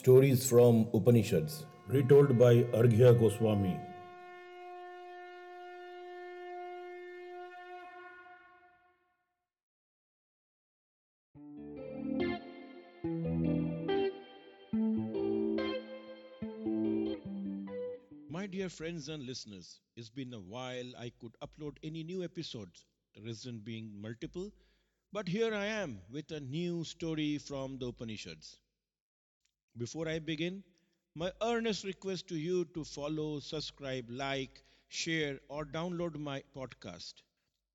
Stories from Upanishads. Retold by Arghya Goswami. My dear friends and listeners, it's been a while I could upload any new episodes, the reason being multiple, but here I am with a new story from the Upanishads. Before I begin, my earnest request to you to follow, subscribe, like, share, or download my podcast.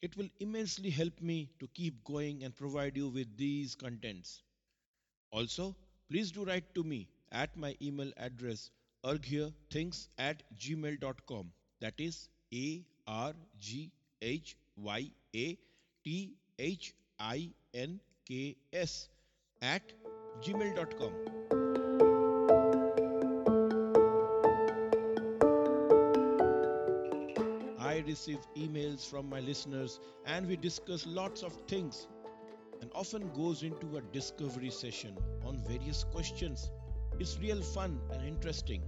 It will immensely help me to keep going and provide you with these contents. Also, please do write to me at my email address arghyathinks at gmail.com. That is A R G H Y A T H I N K S at gmail.com. I receive emails from my listeners and we discuss lots of things and often goes into a discovery session on various questions. It's real fun and interesting.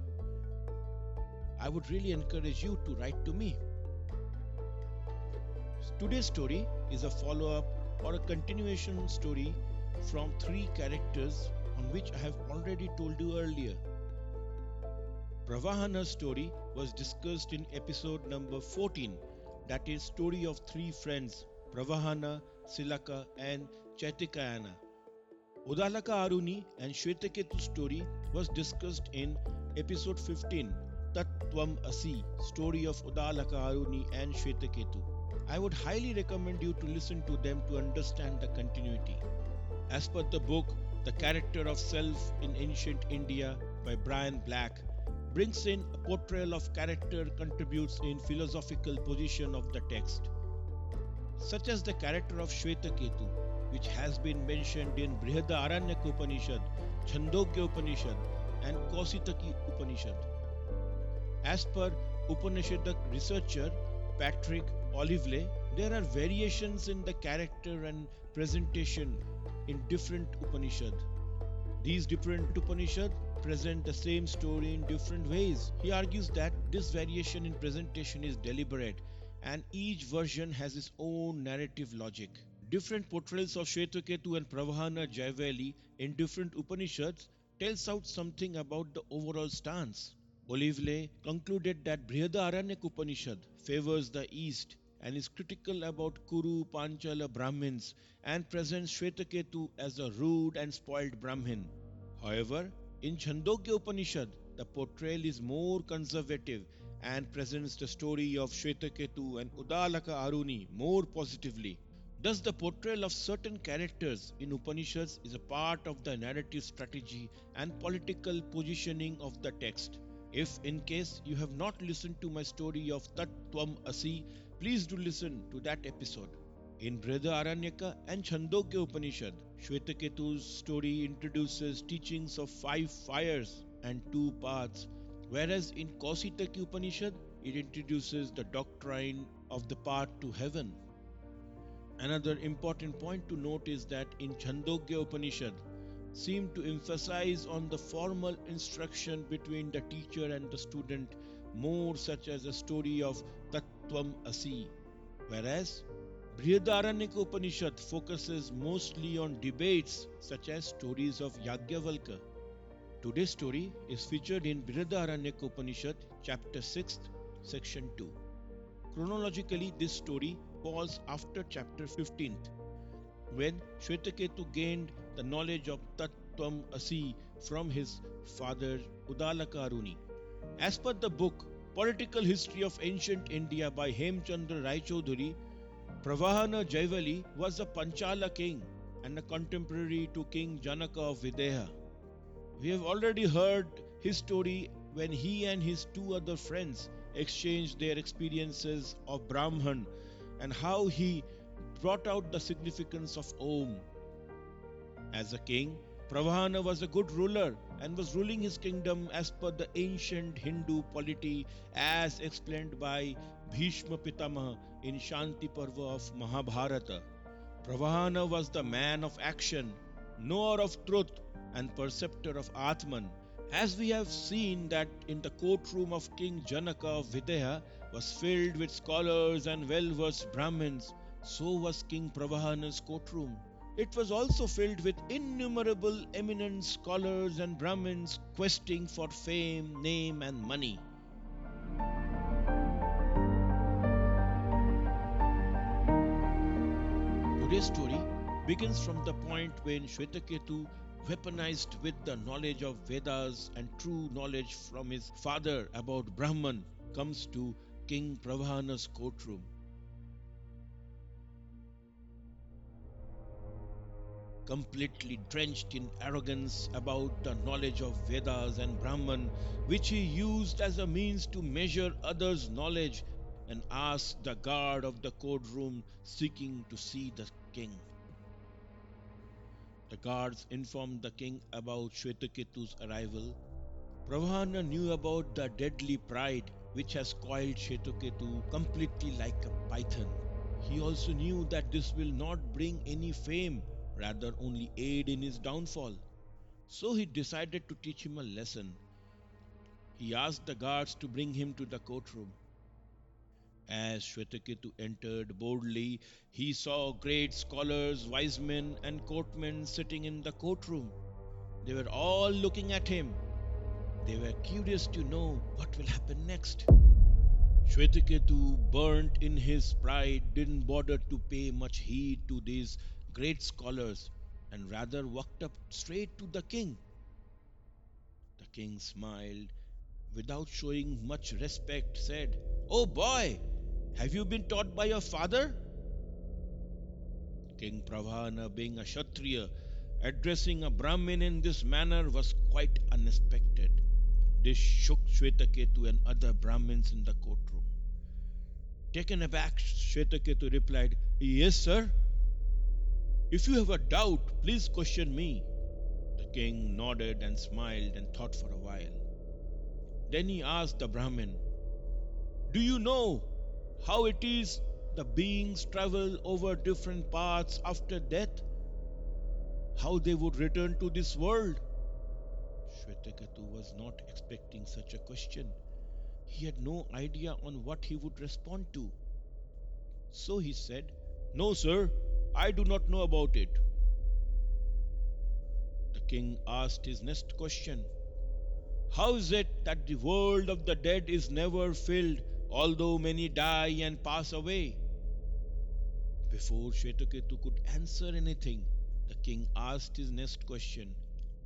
I would really encourage you to write to me. Today's story is a follow up or a continuation story from three characters on which I have already told you earlier. Pravahana's story was discussed in episode number 14, that is, story of three friends Pravahana, Silaka, and Chaitikayana. Uddalaka Aruni and Shwetaketu's story was discussed in episode 15, Tattvam Asi, story of Uddalaka Aruni and Shwetaketu. I would highly recommend you to listen to them to understand the continuity. As per the book, The Character of Self in Ancient India by Brian Black, brings in a portrayal of character contributes in philosophical position of the text such as the character of Shwetaketu which has been mentioned in Brihada Aranyaka Upanishad, Chandogya Upanishad and Kausitaki Upanishad. As per Upanishadic researcher Patrick Olivelle, there are variations in the character and presentation in different Upanishad. These different Upanishad present the same story in different ways. He argues that this variation in presentation is deliberate and each version has its own narrative logic. Different portrayals of Shwetaketu and Pravahana Jaivali in different Upanishads tells out something about the overall stance. Olivelle concluded that Brihadaranyaka Upanishad favors the East and is critical about Kuru Panchala Brahmins and presents Shwetaketu as a rude and spoiled Brahmin. However, in Chandogya Upanishad, the portrayal is more conservative and presents the story of Shwetaketu and Uddalaka Aruni more positively. Thus, the portrayal of certain characters in Upanishads is a part of the narrative strategy and political positioning of the text. If, in case, you have not listened to my story of Tattvam Asi, please do listen to that episode. In Brihada Aranyaka and Chandogya Upanishad, Shwetaketu's story introduces teachings of five fires and two paths, whereas in Kausitaki Upanishad, it introduces the doctrine of the path to heaven. Another important point to note is that in Chandogya Upanishad, seem to emphasize on the formal instruction between the teacher and the student more such as a story of Tattvam Asi, whereas Brihadaranyaka Upanishad focuses mostly on debates such as stories of Yagyavalka. Today's story is featured in Brihadaranyaka Upanishad, chapter 6, section 2. Chronologically, this story falls after chapter 15th, when Shwetaketu gained the knowledge of Tattvam Asi from his father Uddalaka Aruni. As per the book Political History of Ancient India by Hemchandra Raichaudhuri, Pravahana Jaivali was a Panchala king and a contemporary to King Janaka of Videha. We have already heard his story when he and his two other friends exchanged their experiences of Brahman and how he brought out the significance of Om. As a king, Pravahana was a good ruler and was ruling his kingdom as per the ancient Hindu polity as explained by Bhishma Pitamaha in Shanti Parva of Mahabharata. Pravahana was the man of action, knower of truth, and perceptor of Atman, As we have seen that in the courtroom of King Janaka of Videha was filled with scholars and well-versed Brahmins, so was King Pravahana's courtroom. It was also filled with innumerable eminent scholars and Brahmins questing for fame, name, and money. Today's story begins from the point when Shwetaketu, weaponized with the knowledge of Vedas and true knowledge from his father about Brahman, comes to King Pravahana's courtroom. Completely drenched in arrogance about the knowledge of Vedas and Brahman, which he used as a means to measure others' knowledge and asked the guard of the courtroom seeking to see the king. The guards informed the king about Shwetaketu's arrival. Pravahana knew about the deadly pride which has coiled Shwetaketu completely like a python. He also knew that this will not bring any fame, rather only aid in his downfall. So he decided to teach him a lesson. He asked the guards to bring him to the courtroom. As Shwetaketu entered boldly, he saw great scholars, wise men, and courtmen sitting in the courtroom. They were all looking at him. They were curious to know what will happen next. Shwetaketu, burnt in his pride, didn't bother to pay much heed to these great scholars and rather walked up straight to the king. The king smiled without showing much respect, said, Oh boy, have you been taught by your father? King Pravahana, being a Kshatriya, addressing a Brahmin in this manner was quite unexpected. This shook Shwetaketu and other Brahmins in the courtroom. Taken aback, Shwetaketu replied, Yes, sir. If you have a doubt, please question me. The king nodded and smiled and thought for a while. Then he asked the Brahmin, Do you know how it is the beings travel over different paths after death? How they would return to this world? Shwetaketu was not expecting such a question. He had no idea on what he would respond to. So he said, No, sir, I do not know about it. The king asked his next question How is it that the world of the dead is never filled although many die and pass away. Before Shwetaketu could answer anything, the king asked his next question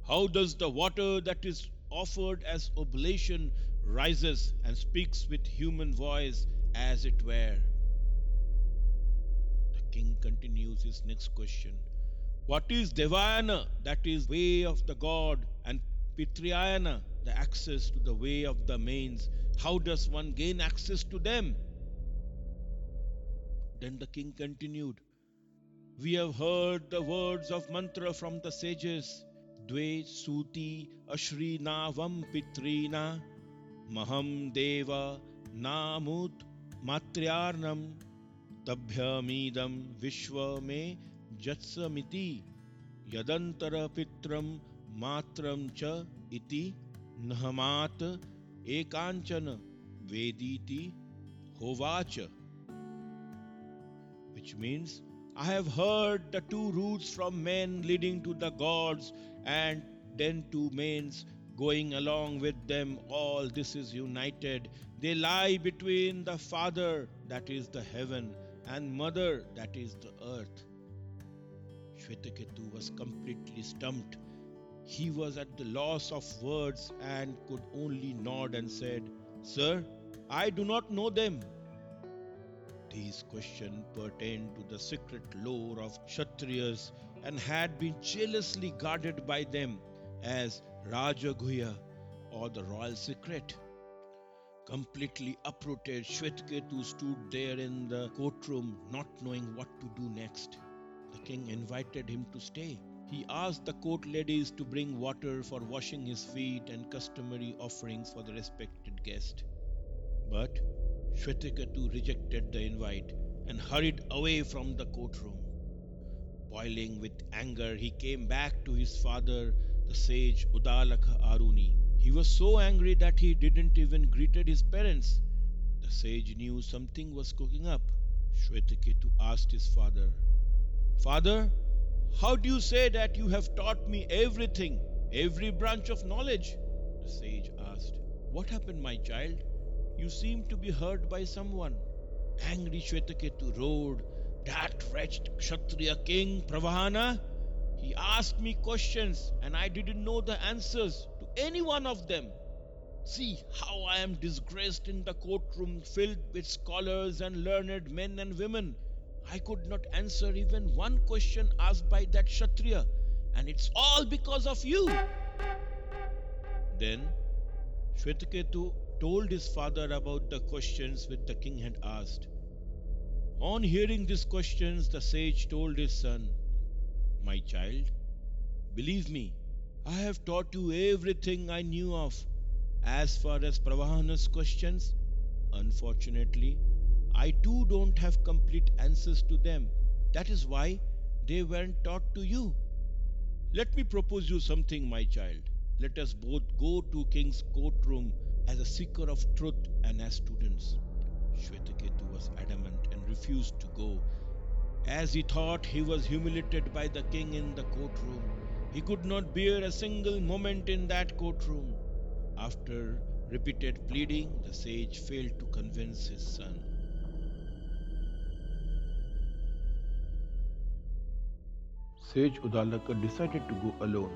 How does the water that is offered as oblation rises and speaks with human voice as it were? The king continues his next question What is Devayana, that is way of the god, and Pitrayana, the access to the way of the manes? How does one gain access to them? Then the king continued, We have heard the words of mantra from the sages. Dve suti ashri navam pitrina maham deva namut matriarnam tabhyamidam vishwa me jatsamiti yadantara pitram matram cha iti nahamat ekanchana vediti hovacha which means I have heard the two routes from men leading to the gods and then two mains going along with them. All this is united. They lie between the father that is the heaven and mother that is the earth. Shwetaketu was completely stumped he was at the loss of words and could only nod and said, Sir, I do not know them. These questions pertained to the secret lore of Kshatriyas and had been jealously guarded by them as Rajaguhya or the royal secret. Completely uprooted, Shwetaketu stood there in the courtroom, not knowing what to do next. The king invited him to stay. He asked the court ladies to bring water for washing his feet and customary offerings for the respected guest. But Shwetaketu rejected the invite and hurried away from the courtroom. Boiling with anger, he came back to his father, the sage Uddalaka Aruni. He was so angry that he didn't even greeted his parents. The sage knew something was cooking up. Shwetaketu asked his father, Father, how do you say that you have taught me everything, every branch of knowledge? The sage asked. What happened, my child? You seem to be hurt by someone. Angry Shwetaketu roared, That wretched Kshatriya king, Pravahana, he asked me questions and I didn't know the answers to any one of them. See how I am disgraced in the courtroom filled with scholars and learned men and women. I could not answer even one question asked by that Kshatriya, and it's all because of you. Then Shwetaketu told his father about the questions which the king had asked. On hearing these questions, the sage told his son, My child, believe me, I have taught you everything I knew of. As far as Pravahana's questions, unfortunately, I too don't have complete answers to them. That is why they weren't taught to you. Let me propose you something, my child. Let us both go to king's courtroom as a seeker of truth and as students. Shwetaketu was adamant and refused to go, as he thought he was humiliated by the king in the courtroom. He could not bear a single moment in that courtroom. After repeated pleading, the sage failed to convince his son. Sage Uddalaka decided to go alone.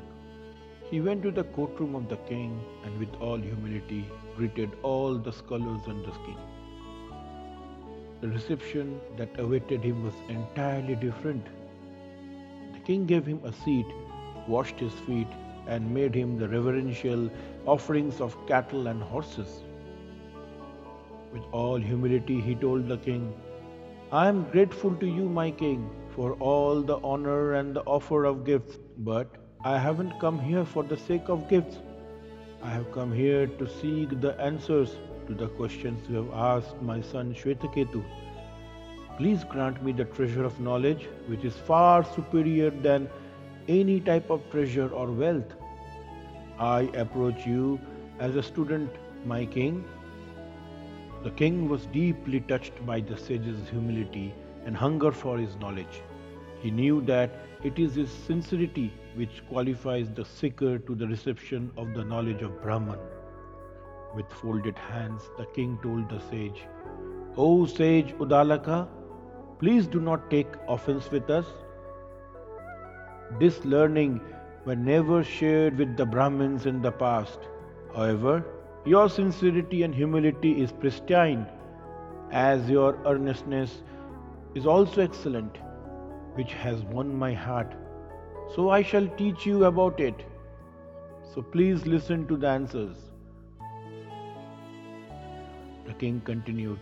He went to the courtroom of the king and with all humility greeted all the scholars and the king. The reception that awaited him was entirely different. The king gave him a seat, washed his feet, and made him the reverential offerings of cattle and horses. With all humility, he told the king, I am grateful to you, my king, for all the honor and the offer of gifts, but I haven't come here for the sake of gifts. I have come here to seek the answers to the questions you have asked my son Shwetaketu. Please grant me the treasure of knowledge, which is far superior than any type of treasure or wealth. I approach you as a student, my king. The king was deeply touched by the sage's humility and hunger for his knowledge. He knew that it is his sincerity which qualifies the seeker to the reception of the knowledge of Brahman. With folded hands, the king told the sage, O sage Uddalaka, please do not take offense with us. This learning were never shared with the Brahmins in the past. However, your sincerity and humility is pristine, as your earnestness is also excellent, which has won my heart. So I shall teach you about it. So please listen to the answers. The king continued,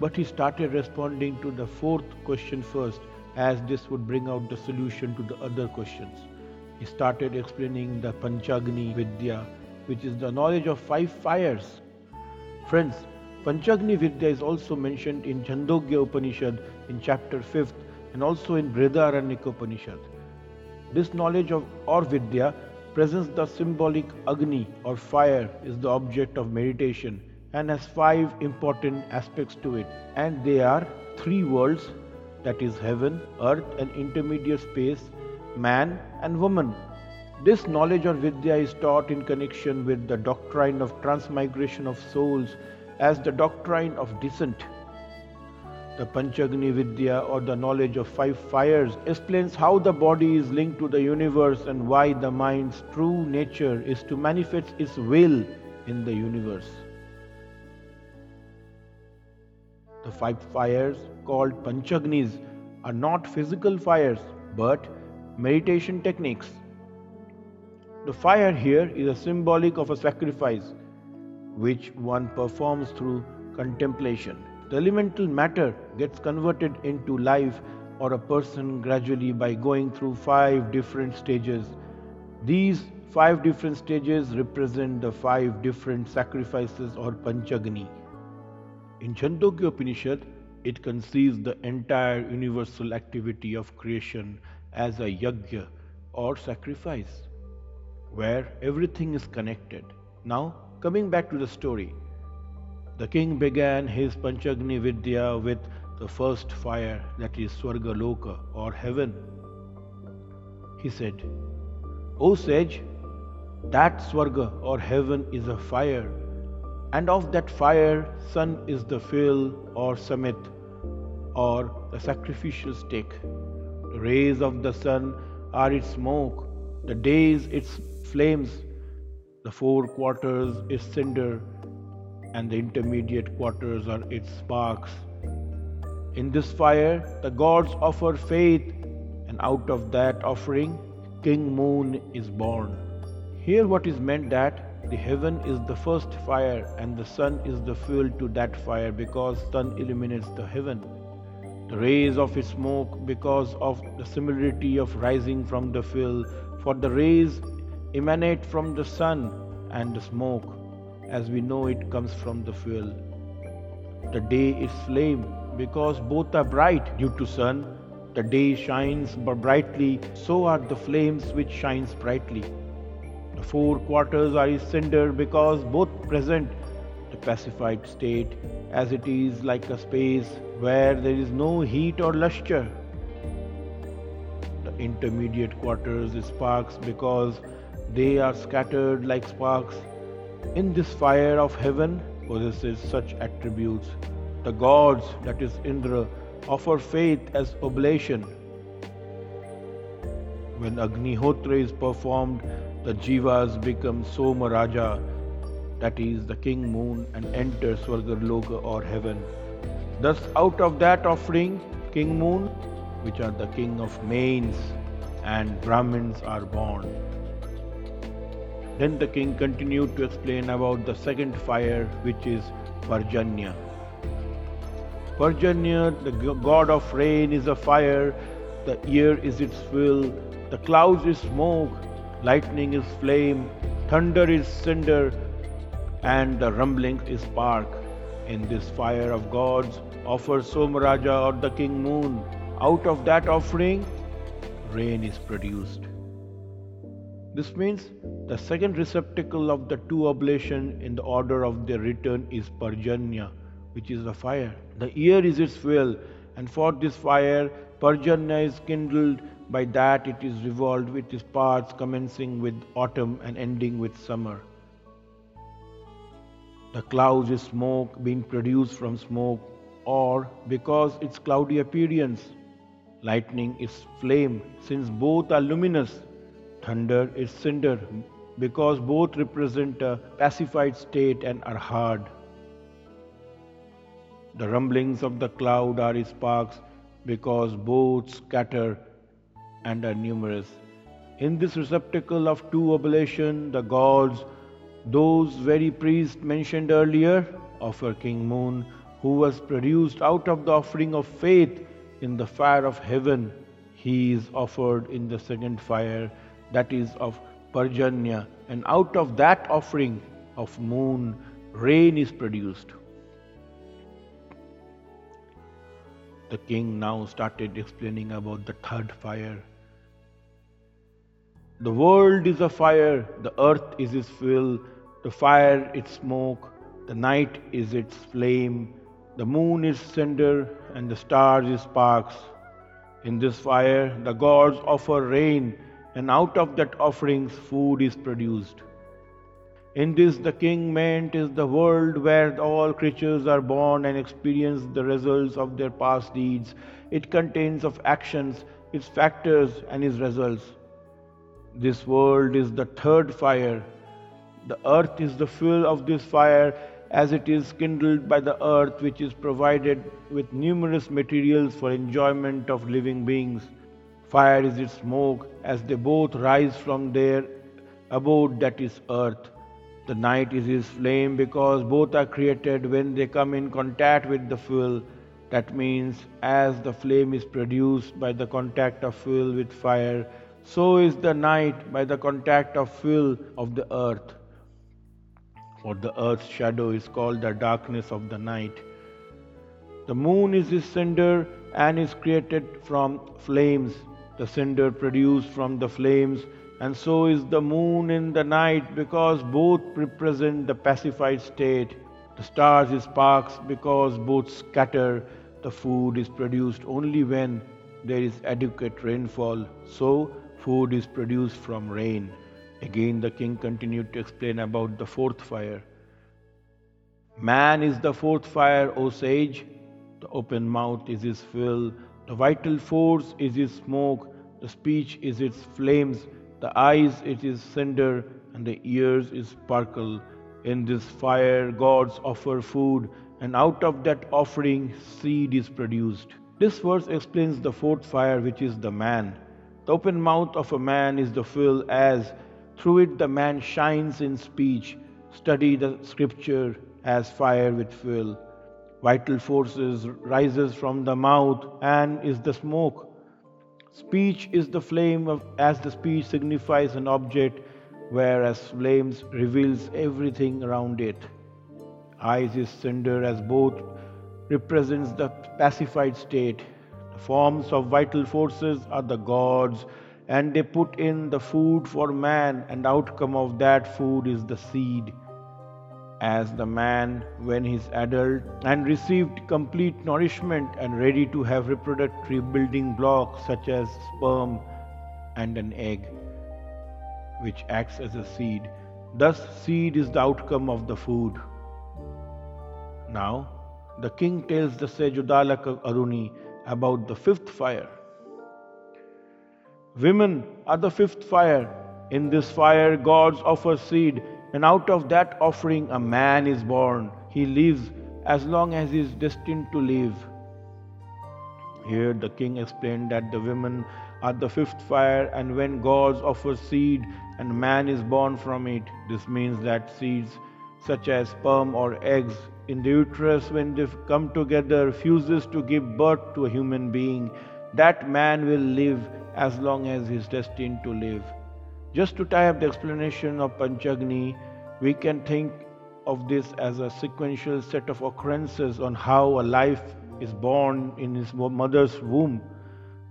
but he started responding to the fourth question first, as this would bring out the solution to the other questions. He started explaining the Panchagni Vidya, which is the knowledge of five fires. Friends, Panchagni Vidya is also mentioned in Chandogya Upanishad in chapter 5th and also in Brihadaranyaka Upanishad. This knowledge of or Vidya presents the symbolic Agni or fire is the object of meditation and has five important aspects to it and they are three worlds that is heaven, earth and intermediate space, man and woman. This knowledge or Vidya is taught in connection with the doctrine of transmigration of souls as the doctrine of descent. The Panchagni Vidya or the knowledge of five fires explains how the body is linked to the universe and why the mind's true nature is to manifest its will in the universe. The five fires called Panchagnis are not physical fires but meditation techniques. The fire here is a symbolic of a sacrifice which one performs through contemplation. The elemental matter gets converted into life or a person gradually by going through five different stages. These five different stages represent the five different sacrifices or Panchagni. In Chandogya Upanishad, it conceives the entire universal activity of creation as a yajna or sacrifice, where everything is connected. Now, coming back to the story. The king began his Panchagni Vidya with the first fire, that is Swarga Loka or heaven. He said, O sage, that Swarga or heaven is a fire, and of that fire, sun is the fill or summit or the sacrificial stake. The rays of the sun are its smoke, the days its flames, the four quarters its cinder, and the intermediate quarters are its sparks. In this fire, the gods offer faith, and out of that offering, King Moon is born. Here, what is meant that the heaven is the first fire, and the sun is the fuel to that fire because sun illuminates the heaven. The rays of its smoke because of the similarity of rising from the fuel, for the rays emanate from the sun and the smoke as we know it comes from the fuel. The day is flame because both are bright due to sun. The day shines but brightly, so are the flames which shines brightly. The four quarters are his cinder because both present the pacified state as it is like a space where there is no heat or lustre. The intermediate quarters is sparks because they are scattered like sparks in this fire of heaven possesses such attributes. The gods, that is Indra, offer faith as oblation. When Agnihotra is performed, the Jivas become Soma Raja, that is the king moon, and enter Swargaloka or heaven. Thus, out of that offering, king moon, which are the king of manes, and Brahmins are born. Then the king continued to explain about the second fire, which is Parjanya. Parjanya, the god of rain, is a fire, the ear is its fuel, the clouds is smoke, lightning is flame, thunder is cinder, and the rumbling is spark. In this fire of gods, offer Somaraja or the king moon. Out of that offering, rain is produced. This means the second receptacle of the two oblation in the order of their return is Parjanya, which is the fire. The ear is its fuel, and for this fire, Parjanya is kindled. By that, it is revolved with its parts, commencing with autumn and ending with summer. The clouds is smoke being produced from smoke, or because its cloudy appearance. Lightning is flame, since both are luminous. Thunder is cinder, because both represent a pacified state and are hard. The rumblings of the cloud are sparks because both scatter and are numerous. In this receptacle of two oblation, the gods, those very priests mentioned earlier, offer King Moon, who was produced out of the offering of faith in the fire of heaven. He is offered in the second fire, that is of Parjanya, and out of that offering of moon, rain is produced. The king now started explaining about the third fire. The world is a fire, the earth is its fuel, the fire its smoke, the night is its flame, the moon is cinder, and the stars is sparks. In this fire, the gods offer rain and out of that offerings food is produced. In this, the king meant is the world where all creatures are born and experience the results of their past deeds. It contains of actions, its factors, and its results. This world is the third fire. The earth is the fuel of this fire as it is kindled by the earth, which is provided with numerous materials for enjoyment of living beings. Fire is its smoke as they both rise from their abode, that is earth. The night is its flame because both are created when they come in contact with the fuel. That means, as the flame is produced by the contact of fuel with fire, so is the night by the contact of fuel of the earth. For the earth's shadow is called the darkness of the night. The moon is its cinder and is created from flames the cinder produced from the flames and so is the moon in the night because both represent the pacified state. The stars is sparks because both scatter. The food is produced only when there is adequate rainfall. So, food is produced from rain. Again, the king continued to explain about the fourth fire. Man is the fourth fire, O sage. The open mouth is his fuel. The vital force is its smoke. The speech is its flames. The eyes it is cinder, and the ears is sparkle. In this fire, gods offer food, and out of that offering, seed is produced. This verse explains the fourth fire, which is the man. The open mouth of a man is the fuel, as through it the man shines in speech. Study the scripture as fire with fuel. Vital forces rises from the mouth and is the smoke. Speech is the flame of, as the speech signifies an object, whereas flames reveals everything around it. Eyes is cinder as both represents the pacified state. The forms of vital forces are the gods, and they put in the food for man, and outcome of that food is the seed as the man when he's adult and received complete nourishment and ready to have reproductive building blocks such as sperm and an egg which acts as a seed. Thus seed is the outcome of the food. Now the king tells the sage Uddalaka Aruni about the fifth fire. Women are the fifth fire. In this fire gods offer seed and out of that offering, a man is born. He lives as long as he is destined to live. Here, the king explained that the women are the fifth fire, and when gods offer seed and man is born from it, this means that seeds such as sperm or eggs in the uterus, when they come together, fuses to give birth to a human being. That man will live as long as he is destined to live. Just to tie up the explanation of Panchagni, we can think of this as a sequential set of occurrences on how a life is born in his mother's womb.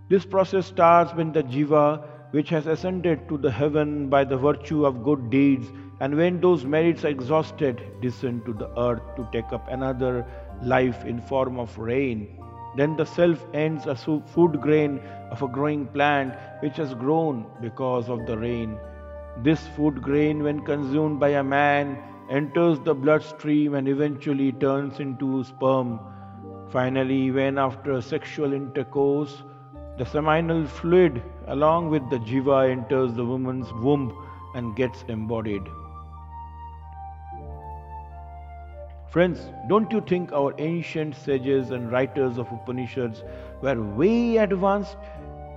This process starts when the jiva, which has ascended to the heaven by the virtue of good deeds, and when those merits are exhausted, descend to the earth to take up another life in form of rain. Then the self ends a food grain of a growing plant which has grown because of the rain. This food grain, when consumed by a man, enters the bloodstream and eventually turns into sperm. Finally, when after sexual intercourse, the seminal fluid along with the jiva enters the woman's womb and gets embodied. Friends, don't you think our ancient sages and writers of Upanishads were way advanced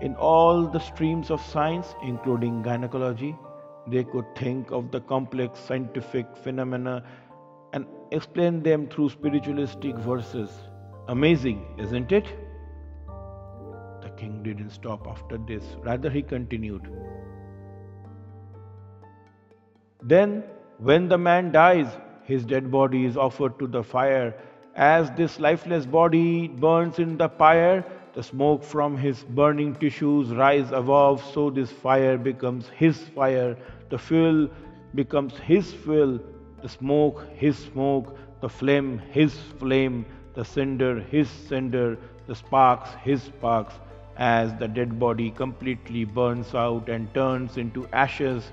in all the streams of science, including gynecology? They could think of the complex scientific phenomena and explain them through spiritualistic verses. Amazing, isn't it? The king didn't stop after this, rather, he continued. Then, when the man dies, his dead body is offered to the fire. As this lifeless body burns in the pyre, the smoke from his burning tissues rise above, so this fire becomes his fire. The fuel becomes his fuel, the smoke his smoke, the flame his flame, the cinder his cinder, the sparks his sparks. As the dead body completely burns out and turns into ashes,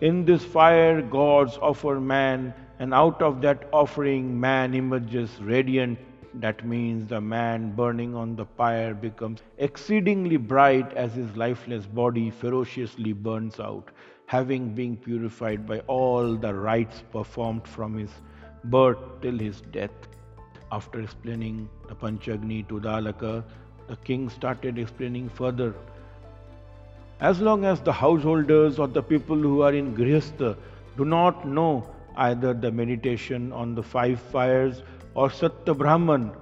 in this fire gods offer man and out of that offering, man emerges radiant. That means the man burning on the pyre becomes exceedingly bright as his lifeless body ferociously burns out, having been purified by all the rites performed from his birth till his death. After explaining the Panchagni to Dalaka, the king started explaining further. As long as the householders or the people who are in Grihastha do not know either the meditation on the five fires or Satya Brahman.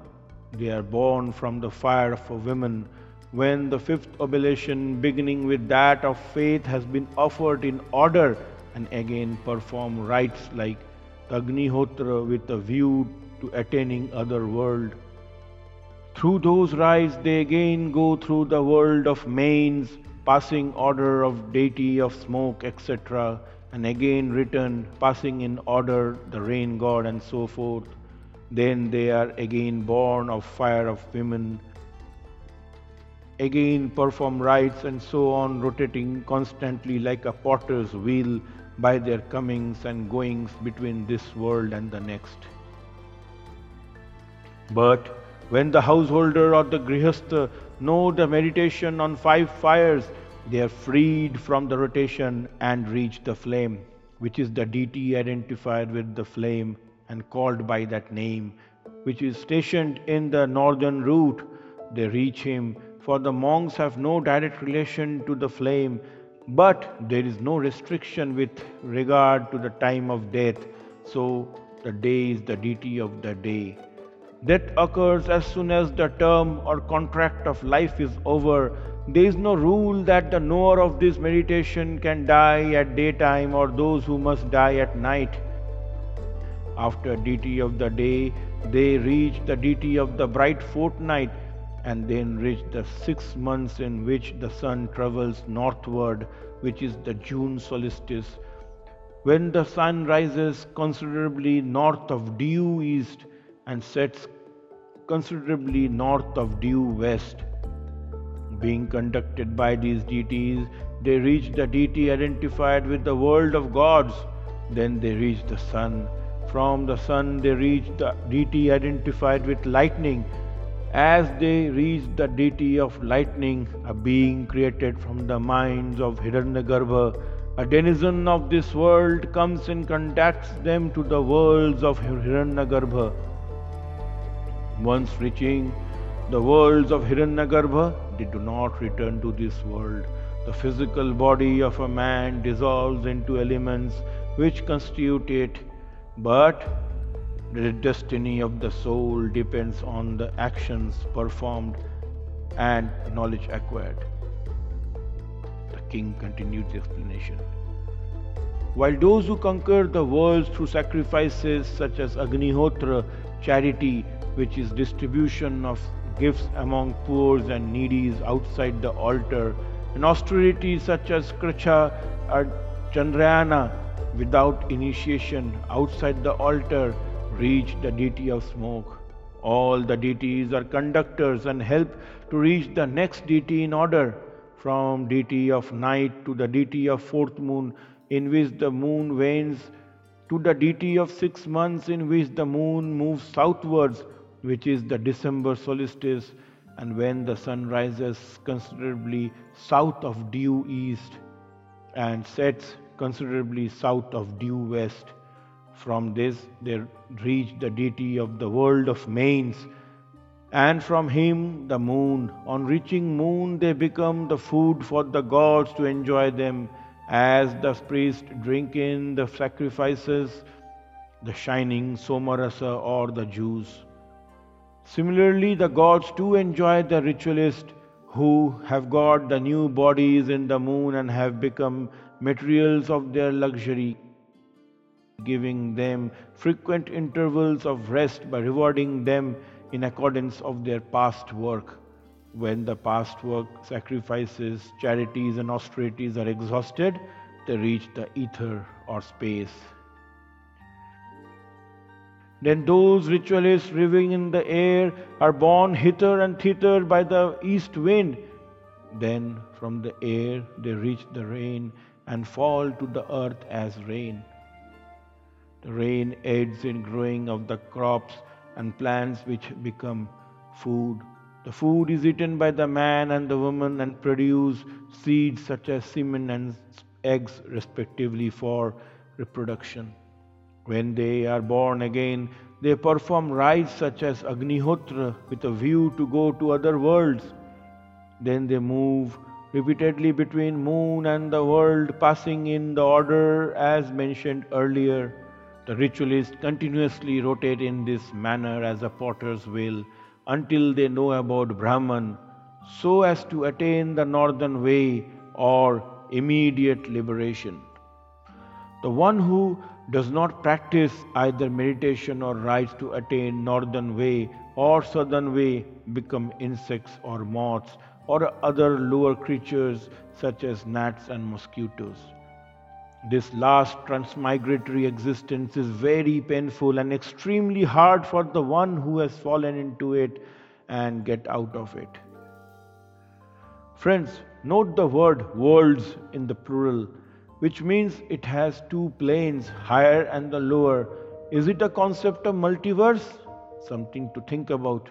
They are born from the fire for women. When the fifth oblation, beginning with that of faith, has been offered in order, and again perform rites like Agnihotra with a view to attaining other world. Through those rites, they again go through the world of manes, passing order of deity of smoke, etc., and again return, passing in order the rain god and so forth. Then they are again born of fire of women, again perform rites and so on, rotating constantly like a potter's wheel by their comings and goings between this world and the next. But when the householder or the grihastha know the meditation on five fires, they are freed from the rotation and reach the flame, which is the deity identified with the flame and called by that name, which is stationed in the northern route. They reach him, for the monks have no direct relation to the flame, but there is no restriction with regard to the time of death. So the day is the deity of the day. Death occurs as soon as the term or contract of life is over. There is no rule that the knower of this meditation can die at daytime or those who must die at night. After deity of the day, they reach the deity of the bright fortnight and then reach the six months in which the sun travels northward, which is the June solstice. When the sun rises considerably north of due east, and sets considerably north of due west. Being conducted by these deities, they reach the deity identified with the world of gods. Then they reach the sun. From the sun, they reach the deity identified with lightning. As they reach the deity of lightning, a being created from the minds of Hiranyagarbha, a denizen of this world comes and conducts them to the worlds of Hiranyagarbha. Once reaching the worlds of Hiranyagarbha, they do not return to this world. The physical body of a man dissolves into elements which constitute it, but the destiny of the soul depends on the actions performed and knowledge acquired. The king continued the explanation. While those who conquer the world through sacrifices such as Agnihotra, charity, which is distribution of gifts among poor and needies outside the altar, and austerity such as Kricha or Chandrayana without initiation outside the altar reach the deity of smoke. All the deities are conductors and help to reach the next deity in order, from deity of night to the deity of fourth moon, in which the moon wanes, to the deity of six months, in which the moon moves southwards which is the December solstice, and when the sun rises considerably south of due east and sets considerably south of due west. From this they reach the deity of the world of manes, and from him the moon. On reaching moon, they become the food for the gods to enjoy them, as the priests drink in the sacrifices, the shining somarasa or the juice. Similarly, the gods too enjoy the ritualists who have got the new bodies in the moon and have become materials of their luxury, giving them frequent intervals of rest by rewarding them in accordance of their past work. When the past work, sacrifices, charities, and austerities are exhausted, they reach the ether or space. Then those ritualists living in the air are borne hither and thither by the east wind. Then from the air they reach the rain and fall to the earth as rain. The rain aids in growing of the crops and plants which become food. The food is eaten by the man and the woman and produce seeds such as semen and eggs respectively for reproduction. When they are born again, they perform rites such as Agnihotra with a view to go to other worlds. Then they move repeatedly between moon and the world, passing in the order as mentioned earlier. The ritualists continuously rotate in this manner as a potter's wheel until they know about Brahman, so as to attain the northern way or immediate liberation. The one who does not practice either meditation or rites to attain northern way or southern way become insects or moths or other lower creatures such as gnats and mosquitoes. This last transmigratory existence is very painful and extremely hard for the one who has fallen into it and get out of it. Friends, note the word worlds in the plural, which means it has two planes, higher and the lower. Is it a concept of multiverse? Something to think about.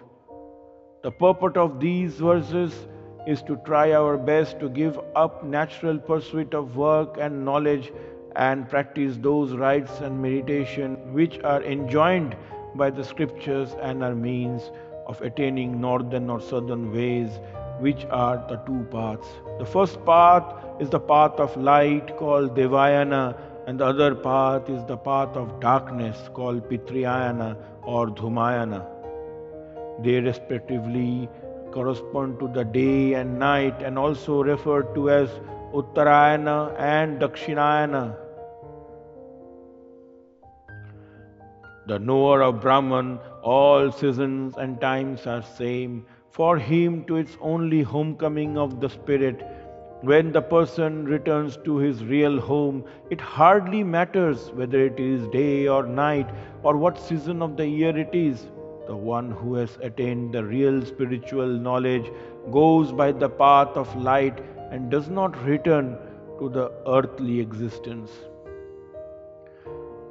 The purport of these verses is to try our best to give up natural pursuit of work and knowledge and practice those rites and meditation which are enjoined by the scriptures and are means of attaining northern or southern ways which are the two paths the first path is the path of light called devayana and the other path is the path of darkness called pitrayana or dhumayana they respectively correspond to the day and night and also referred to as Uttarayana and Dakshinayana. The knower of Brahman, all seasons and times are same. For him to its only homecoming of the spirit, when the person returns to his real home, it hardly matters whether it is day or night or what season of the year it is. The one who has attained the real spiritual knowledge goes by the path of light and does not return to the earthly existence.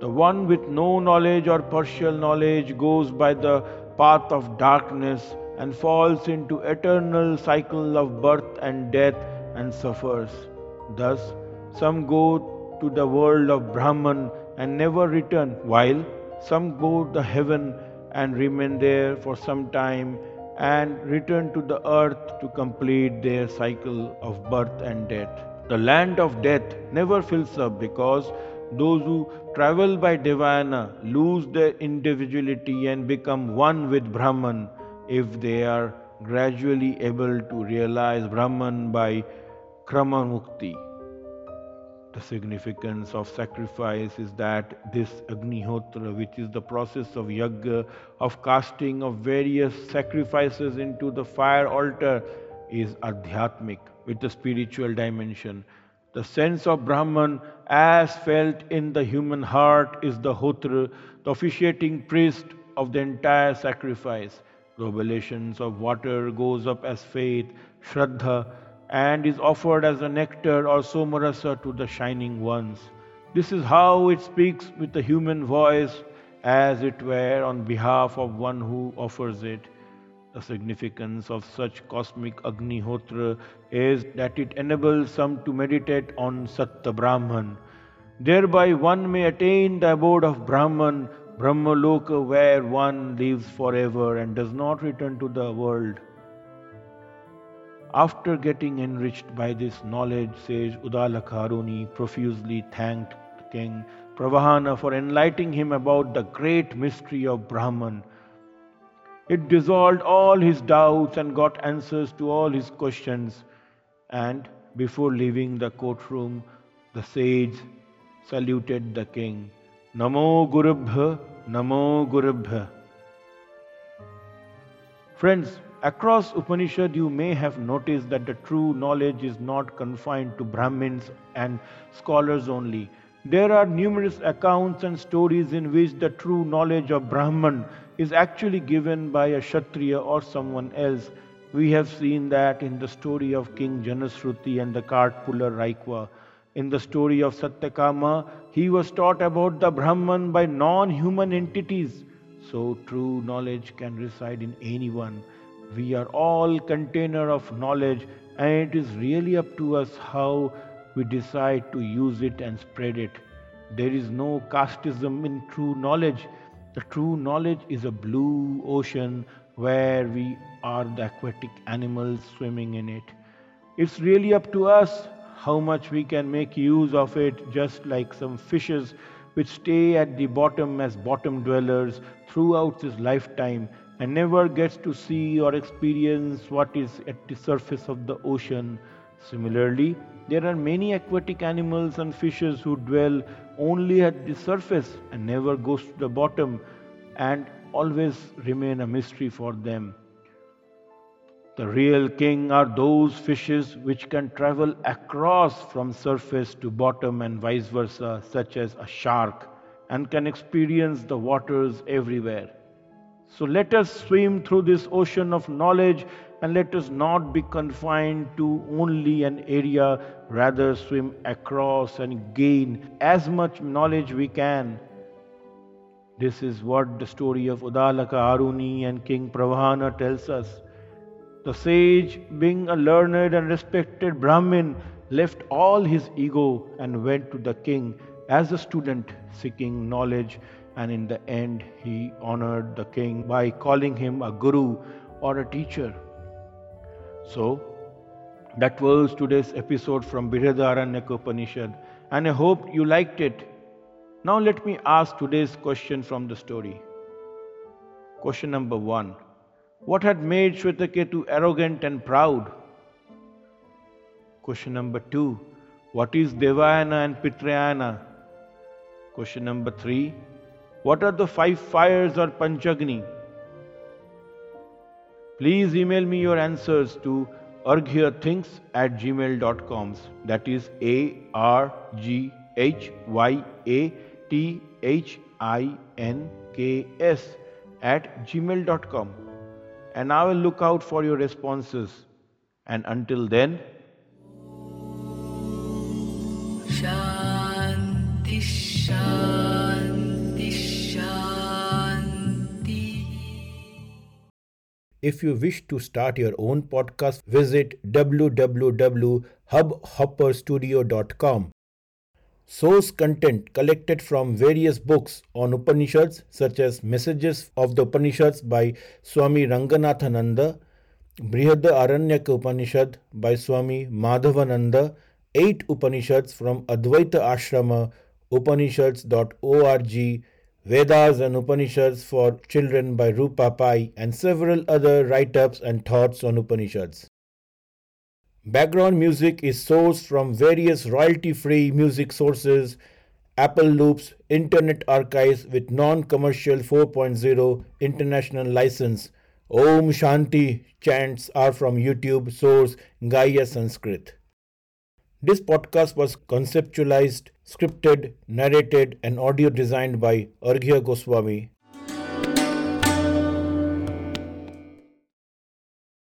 The one with no knowledge or partial knowledge goes by the path of darkness and falls into eternal cycle of birth and death and suffers. Thus, some go to the world of Brahman and never return, while some go to heaven and remain there for some time and return to the earth to complete their cycle of birth and death. The land of death never fills up because those who travel by Devayana lose their individuality and become one with Brahman if they are gradually able to realize Brahman by Krama Mukti. The significance of sacrifice is that this Agnihotra, which is the process of yajna, of casting of various sacrifices into the fire altar, is adhyatmic with the spiritual dimension. The sense of Brahman as felt in the human heart is the Hotra, the officiating priest of the entire sacrifice. Oblations of water goes up as faith, Shraddha, and is offered as a nectar or somarasa to the shining ones. This is how it speaks with the human voice, as it were on behalf of one who offers it. The significance of such cosmic Agnihotra is that it enables some to meditate on Satta Brahman. Thereby, one may attain the abode of Brahman, Brahmaloka, where one lives forever and does not return to the world. After getting enriched by this knowledge, sage Uddalaka Aaruni profusely thanked King Pravahana for enlightening him about the great mystery of Brahman. It dissolved all his doubts and got answers to all his questions. And before leaving the courtroom, the sage saluted the king. Namo Gurubhya, Namo Gurubhya. Friends, Across Upanishad, you may have noticed that the true knowledge is not confined to Brahmins and scholars only. There are numerous accounts and stories in which the true knowledge of Brahman is actually given by a Kshatriya or someone else. We have seen that in the story of King Janasruti and the cart puller Raikva. In the story of Satyakama, he was taught about the Brahman by non human entities. So, true knowledge can reside in anyone. We are all container of knowledge and it is really up to us how we decide to use it and spread it. There is no casteism in true knowledge. The true knowledge is a blue ocean where we are the aquatic animals swimming in it. It's really up to us how much we can make use of it, just like some fishes which stay at the bottom as bottom dwellers throughout this lifetime and never gets to see or experience what is at the surface of the ocean. Similarly, there are many aquatic animals and fishes who dwell only at the surface and never goes to the bottom and always remain a mystery for them. The real king are those fishes which can travel across from surface to bottom and vice versa, such as a shark, and can experience the waters everywhere. So let us swim through this ocean of knowledge and let us not be confined to only an area, rather, swim across and gain as much knowledge we can. This is what the story of Uddalaka Aaruni and King Pravahana tells us. The sage, being a learned and respected Brahmin, left all his ego and went to the king as a student seeking knowledge, and in the end, he honored the king by calling him a guru or a teacher. So, that was today's episode from Brihadaranyaka Upanishad, and I hope you liked it. Now, let me ask today's question from the story. Question number one What had made Shwetaketu arrogant and proud? Question number two What is Devayana and Pitrayana? Question number three What are the five fires or Panchagni? Please email me your answers to arghyathinks at gmail.com. That is A R G H Y A T H I N K S at gmail.com and I will look out for your responses. And until then, Shanti, Shanti, Shanti. If you wish to start your own podcast, visit www.hubhopperstudio.com. Source content collected from various books on Upanishads, such as Messages of the Upanishads by Swami Ranganathananda, Brihada Aranyaka Upanishad by Swami Madhavananda, 8 Upanishads from Advaita Ashrama, Upanishads.org, Vedas and Upanishads for Children by Rupa Pai, and several other write ups and thoughts on Upanishads. Background music is sourced from various royalty free music sources, Apple Loops, Internet Archives with non commercial 4.0 international license. Om Shanti chants are from YouTube source Gaia Sanskrit. This podcast was conceptualized, scripted, narrated, and audio designed by Arghya Goswami.